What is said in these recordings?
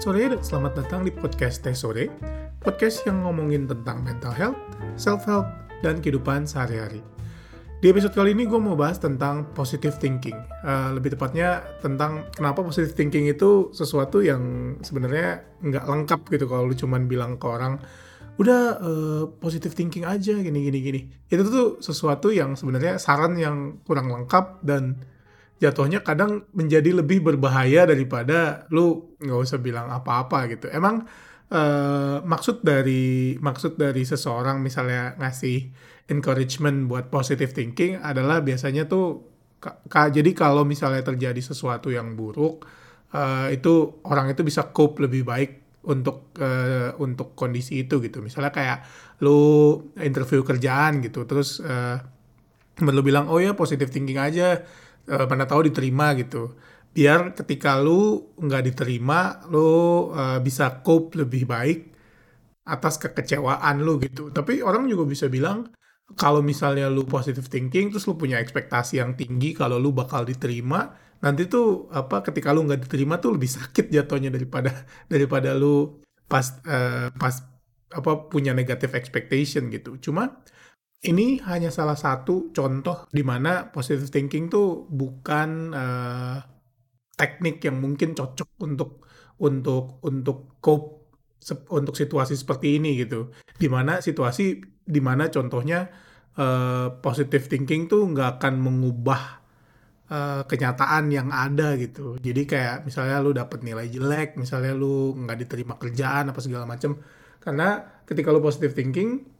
Sore selamat datang di podcast Teh Sore, podcast yang ngomongin tentang mental health, self-help, dan kehidupan sehari-hari. Di episode kali ini gue mau bahas tentang positive thinking. Uh, lebih tepatnya tentang kenapa positive thinking itu sesuatu yang sebenarnya nggak lengkap gitu kalau lu cuman bilang ke orang, udah uh, positive thinking aja gini gini gini. Itu tuh sesuatu yang sebenarnya saran yang kurang lengkap dan jatuhnya kadang menjadi lebih berbahaya daripada lu nggak usah bilang apa-apa gitu. Emang uh, maksud dari maksud dari seseorang misalnya ngasih encouragement buat positive thinking adalah biasanya tuh ka, jadi kalau misalnya terjadi sesuatu yang buruk uh, itu orang itu bisa cope lebih baik untuk uh, untuk kondisi itu gitu. Misalnya kayak lu interview kerjaan gitu terus uh, lu bilang oh ya positive thinking aja uh, mana tahu diterima gitu. Biar ketika lu nggak diterima lu uh, bisa cope lebih baik atas kekecewaan lu gitu. Tapi orang juga bisa bilang kalau misalnya lu positive thinking terus lu punya ekspektasi yang tinggi kalau lu bakal diterima nanti tuh apa ketika lu nggak diterima tuh lebih sakit jatuhnya daripada daripada lu pas uh, pas apa punya negative expectation gitu. Cuma ini hanya salah satu contoh di mana positive thinking tuh bukan uh, teknik yang mungkin cocok untuk untuk untuk cope untuk situasi seperti ini gitu. Di mana situasi di mana contohnya uh, positive thinking tuh nggak akan mengubah uh, kenyataan yang ada gitu. Jadi kayak misalnya lu dapet nilai jelek, misalnya lu nggak diterima kerjaan apa segala macam. Karena ketika lu positive thinking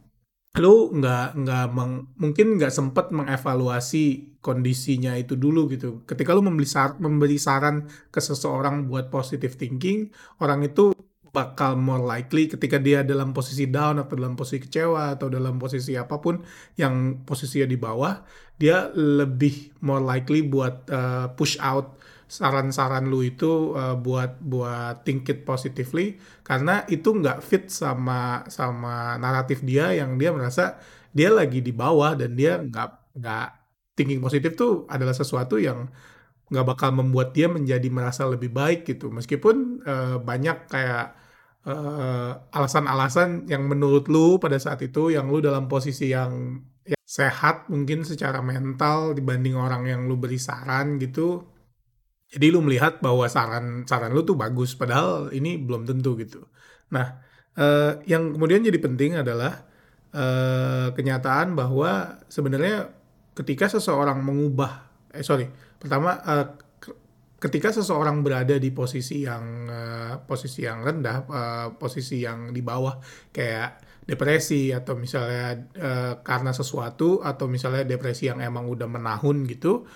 lu nggak nggak meng, mungkin nggak sempat mengevaluasi kondisinya itu dulu gitu. Ketika lu memberi, sar, memberi saran ke seseorang buat positive thinking, orang itu bakal more likely ketika dia dalam posisi down atau dalam posisi kecewa atau dalam posisi apa pun yang posisinya di bawah, dia lebih more likely buat uh, push out saran-saran lu itu uh, buat buat think it positively. Karena itu nggak fit sama sama naratif dia yang dia merasa dia lagi di bawah dan dia nggak nggak thinking positif tuh adalah sesuatu yang nggak bakal membuat dia menjadi merasa lebih baik gitu. Meskipun uh, banyak kayak eh, alasan-alasan yang menurut lu pada saat itu yang lu dalam posisi yang ya, sehat mungkin secara mental dibanding orang yang lu beri saran gitu jadi lu melihat bahwa saran saran lu tuh bagus, padahal ini belum tentu gitu. Nah, eh, yang kemudian jadi penting adalah eh, kenyataan bahwa sebenarnya ketika seseorang mengubah, eh sorry, pertama eh, ketika seseorang berada di posisi yang eh, posisi yang rendah, eh, posisi yang di bawah, kayak depresi atau misalnya eh, karena sesuatu atau misalnya depresi yang emang udah menahun gitu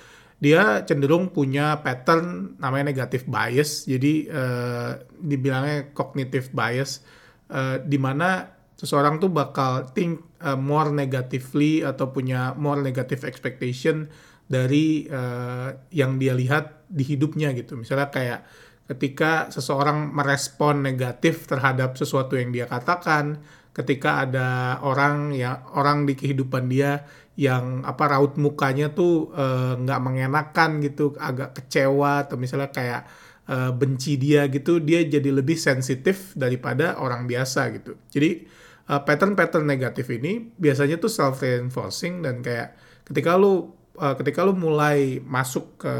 dia cenderung punya pattern namanya negative bias. Jadi uh, dibilangnya cognitive bias uh, di mana seseorang tuh bakal think uh, more negatively atau punya more negative expectation dari uh, yang dia lihat di hidupnya gitu. Misalnya kayak ketika seseorang merespon negatif terhadap sesuatu yang dia katakan, ketika ada orang ya orang di kehidupan dia yang apa raut mukanya tuh eh, nggak uh, mengenakan gitu agak kecewa atau misalnya kayak uh, benci dia gitu dia jadi lebih sensitif daripada orang biasa gitu. Jadi uh, pattern-pattern negatif ini biasanya tuh self reinforcing dan kayak ketika lu uh, ketika lu mulai masuk ke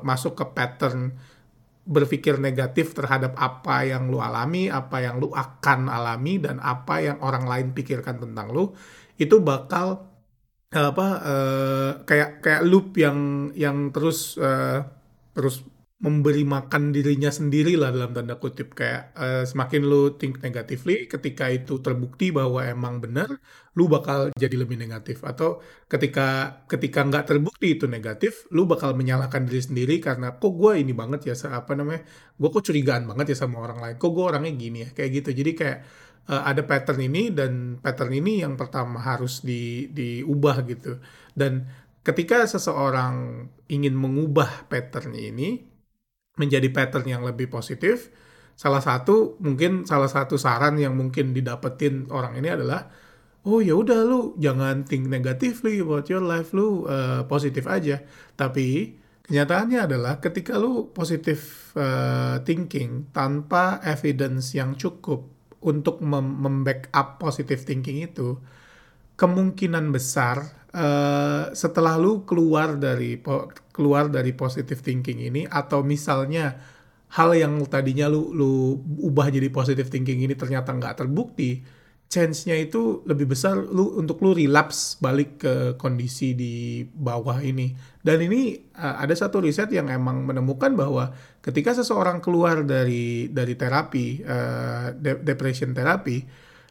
masuk ke pattern berpikir negatif terhadap apa yang lu alami, apa yang lu akan alami dan apa yang orang lain pikirkan tentang lu, itu bakal apa uh, kayak kayak loop yang yang terus uh, terus memberi makan dirinya sendiri lah dalam tanda kutip. Kayak uh, semakin lu think negatively ketika itu terbukti bahwa emang benar lu bakal jadi lebih negatif. Atau ketika ketika nggak terbukti itu negatif lu bakal menyalahkan diri sendiri karena kok gue ini banget ya apa namanya gue kok curigaan banget ya sama orang lain? Kok gue orangnya gini ya? Kayak gitu. Jadi kayak uh, ada pattern ini dan pattern ini yang pertama harus di diubah gitu. Dan ketika seseorang ingin mengubah pattern ini menjadi pattern yang lebih positif, salah satu mungkin salah satu saran yang mungkin didapetin orang ini adalah oh ya udah lu jangan think negatively about your life lu uh, positif aja tapi Kenyataannya adalah ketika lu positif uh, thinking tanpa evidence yang cukup untuk mem membackup positive thinking itu, kemungkinan besar uh, setelah lu keluar dari keluar dari positive thinking ini atau misalnya hal yang tadinya lu lu ubah jadi positive thinking ini ternyata nggak terbukti, chance-nya itu lebih besar lu untuk lu relapse balik ke kondisi di bawah ini. Dan ini uh, ada satu riset yang emang menemukan bahwa ketika seseorang keluar dari dari terapi uh, de depression terapi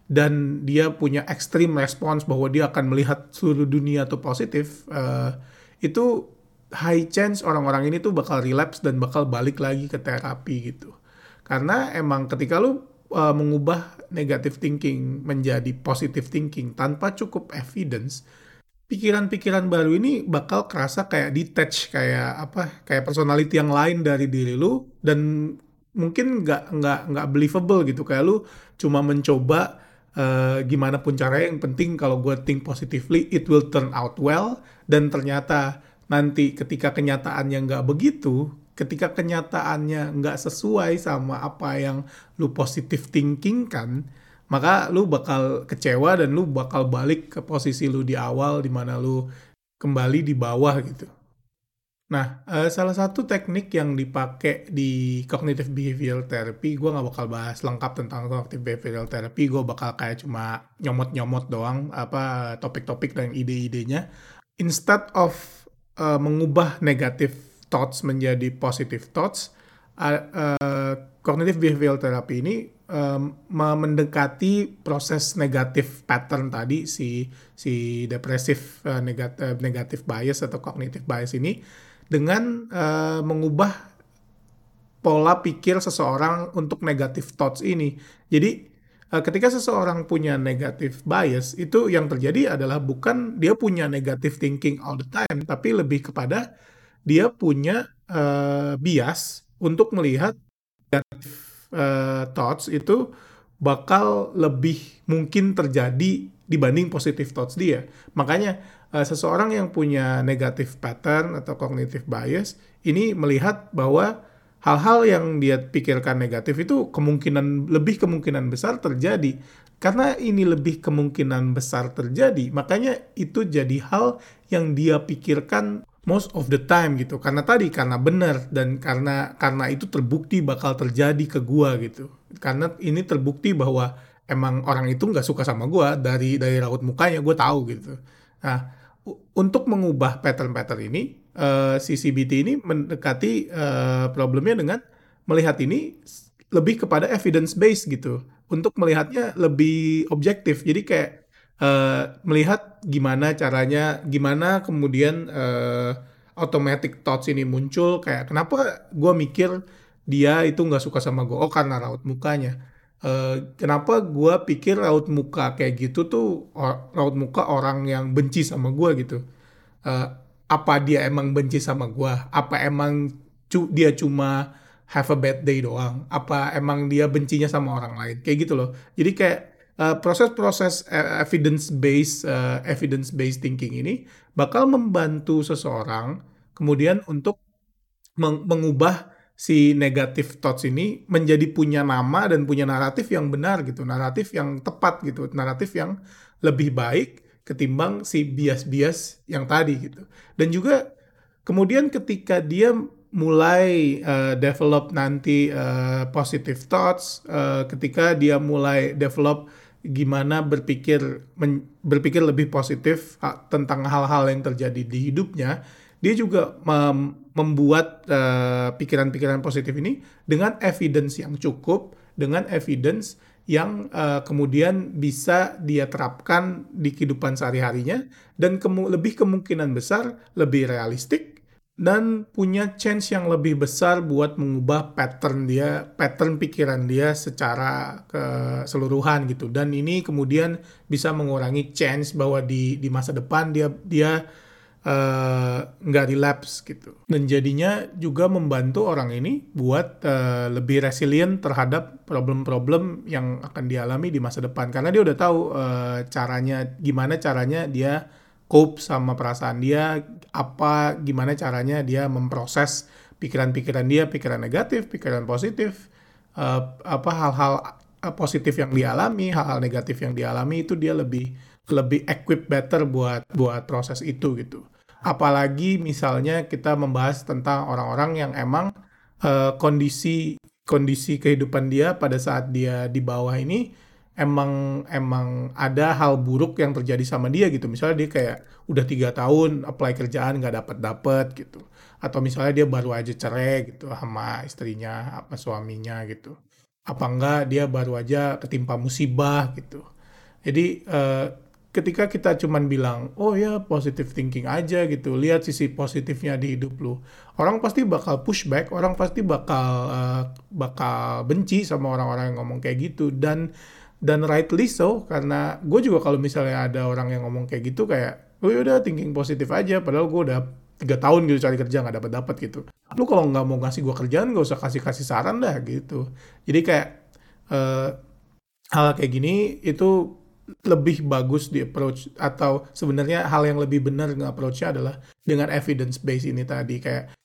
dan dia punya extreme response bahwa dia akan melihat seluruh dunia tuh positif, uh, itu high chance orang-orang ini tuh bakal relapse dan bakal balik lagi ke terapi gitu. Karena emang ketika lu uh, mengubah negative thinking menjadi positive thinking tanpa cukup evidence, pikiran-pikiran baru ini bakal kerasa kayak detach, kayak apa, kayak personality yang lain dari diri lu dan mungkin nggak nggak nggak believable gitu. Kayak lu cuma mencoba uh, gimana pun caranya yang penting kalau gue think positively it will turn out well. Dan ternyata nanti ketika kenyataannya nggak begitu ketika kenyataannya nggak sesuai sama apa yang lu positif thinking kan, maka lu bakal kecewa dan lu bakal balik ke posisi lu di awal di mana lu kembali di bawah gitu. Nah, uh, salah satu teknik yang dipakai di cognitive behavioral therapy, gue nggak bakal bahas lengkap tentang cognitive behavioral therapy, gue bakal kayak cuma nyomot-nyomot doang apa topik-topik dan ide-idenya. Instead of uh, mengubah negatif thoughts menjadi positive thoughts, uh, uh, cognitive behavioral therapy ini um, mendekati proses negatif pattern tadi si si depresif uh, negatif, negatif bias atau cognitive bias ini dengan uh, mengubah pola pikir seseorang untuk negatif thoughts ini. Jadi ketika seseorang punya negatif bias itu yang terjadi adalah bukan dia punya negative thinking all the time, tapi lebih kepada dia punya uh, bias untuk melihat uh, thoughts itu bakal lebih mungkin terjadi dibanding positive thoughts dia. Makanya uh, seseorang yang punya negative pattern atau cognitive bias ini melihat bahwa hal-hal yang dia pikirkan negatif itu kemungkinan lebih kemungkinan besar terjadi. Karena ini lebih kemungkinan besar terjadi, makanya itu jadi hal yang dia pikirkan most of the time gitu. Karena tadi karena benar dan karena karena itu terbukti bakal terjadi ke gua gitu. Karena ini terbukti bahwa emang orang itu nggak suka sama gua dari dari raut mukanya gua tahu gitu. Nah untuk mengubah pattern-pattern ini uh, si CBT ini mendekati uh, problemnya dengan melihat ini lebih kepada evidence based gitu. Untuk melihatnya lebih objektif. Jadi kayak uh, melihat gimana caranya, gimana kemudian uh, automatic thoughts ini muncul, kayak kenapa gue mikir dia itu nggak suka sama gue, oh karena raut mukanya. Uh, kenapa gue pikir raut muka kayak gitu tuh raut muka orang yang benci sama gue gitu. Uh, apa dia emang benci sama gue? Apa emang cu dia cuma have a bad day doang? Apa emang dia bencinya sama orang lain? Kayak gitu loh. Jadi kayak proses-proses uh, evidence based uh, evidence based thinking ini bakal membantu seseorang kemudian untuk meng mengubah si negatif thoughts ini menjadi punya nama dan punya naratif yang benar gitu, naratif yang tepat gitu, naratif yang lebih baik ketimbang si bias-bias yang tadi gitu. Dan juga kemudian ketika dia mulai uh, develop nanti uh, positive thoughts, uh, ketika dia mulai develop gimana berpikir men, berpikir lebih positif tentang hal-hal yang terjadi di hidupnya, dia juga mem, membuat eh, pikiran-pikiran uh, positif ini dengan evidence yang cukup, dengan evidence yang uh, kemudian bisa dia terapkan di kehidupan sehari-harinya dan kemu lebih kemungkinan besar lebih realistik dan punya chance yang lebih besar buat mengubah pattern dia, pattern pikiran dia secara keseluruhan gitu. Dan ini kemudian bisa mengurangi chance bahwa di di masa depan dia dia eh, nggak uh, relapse gitu. Dan jadinya juga membantu orang ini buat uh, lebih resilient terhadap problem-problem yang akan dialami di masa depan. Karena dia udah tahu uh, caranya, gimana caranya dia cope sama perasaan dia, apa gimana caranya dia memproses pikiran-pikiran dia, pikiran negatif, pikiran positif, uh, apa hal-hal uh, positif yang dialami, hal-hal negatif yang dialami itu dia lebih lebih equip better buat buat proses itu gitu. Apalagi misalnya kita membahas tentang orang-orang yang emang uh, kondisi kondisi kehidupan dia pada saat dia di bawah ini emang emang ada hal buruk yang terjadi sama dia gitu. Misalnya dia kayak udah tiga tahun apply kerjaan nggak dapat dapat gitu. Atau misalnya dia baru aja cerai gitu sama istrinya apa suaminya gitu. Apa enggak dia baru aja ketimpa musibah gitu. Jadi eh, ketika kita cuman bilang oh ya positive thinking aja gitu lihat sisi positifnya di hidup lu orang pasti bakal pushback orang pasti bakal uh, bakal benci sama orang-orang yang ngomong kayak gitu. Dan dan rightly so karena gue juga kalau misalnya ada orang yang ngomong kayak gitu kayak oh udah thinking positif aja. Padahal gue udah tiga tahun gitu cari kerja nggak dapat dapat gitu. Lu kalau nggak mau ngasih gue kerjaan gak usah kasih kasih saran dah gitu. Jadi kayak uh, hal kayak gini itu lebih bagus di approach atau sebenarnya hal yang lebih benar nge-approach-nya adalah dengan evidence base ini tadi. Kayak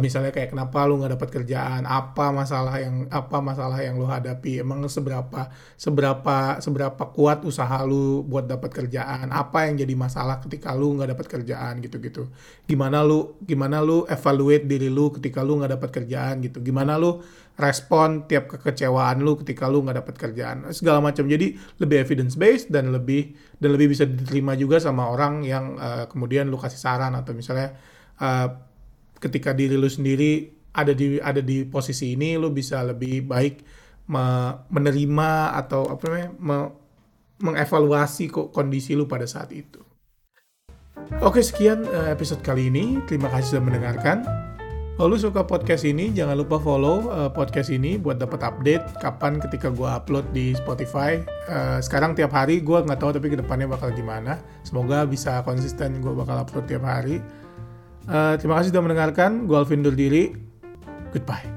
misalnya kayak kenapa lu nggak dapat kerjaan? Apa masalah yang apa masalah yang lu hadapi? Emang seberapa seberapa seberapa kuat usaha lu buat dapat kerjaan? Apa yang jadi masalah ketika lu nggak dapat kerjaan? Gitu-gitu. Gimana lu gimana lu evaluate diri lu ketika lu nggak dapat kerjaan? Gitu. Gimana lu respon tiap kekecewaan lu ketika lu nggak dapat kerjaan? Segala macam. Jadi lebih evidence based dan lebih dan lebih bisa diterima juga sama orang yang uh, kemudian lu kasih saran atau misalnya uh, ketika diri lu sendiri ada di ada di posisi ini lu bisa lebih baik me, menerima atau apa namanya me, mengevaluasi kok kondisi lu pada saat itu. Oke sekian eh, episode kali ini. Terima kasih sudah mendengarkan. Kalau suka podcast ini, jangan lupa follow uh, podcast ini buat dapat update kapan ketika gue upload di Spotify. Uh, sekarang tiap hari gue nggak tahu tapi ke depannya bakal gimana. Semoga bisa konsisten gue bakal upload tiap hari. Uh, terima kasih sudah mendengarkan. Gue Alvin diri. Goodbye.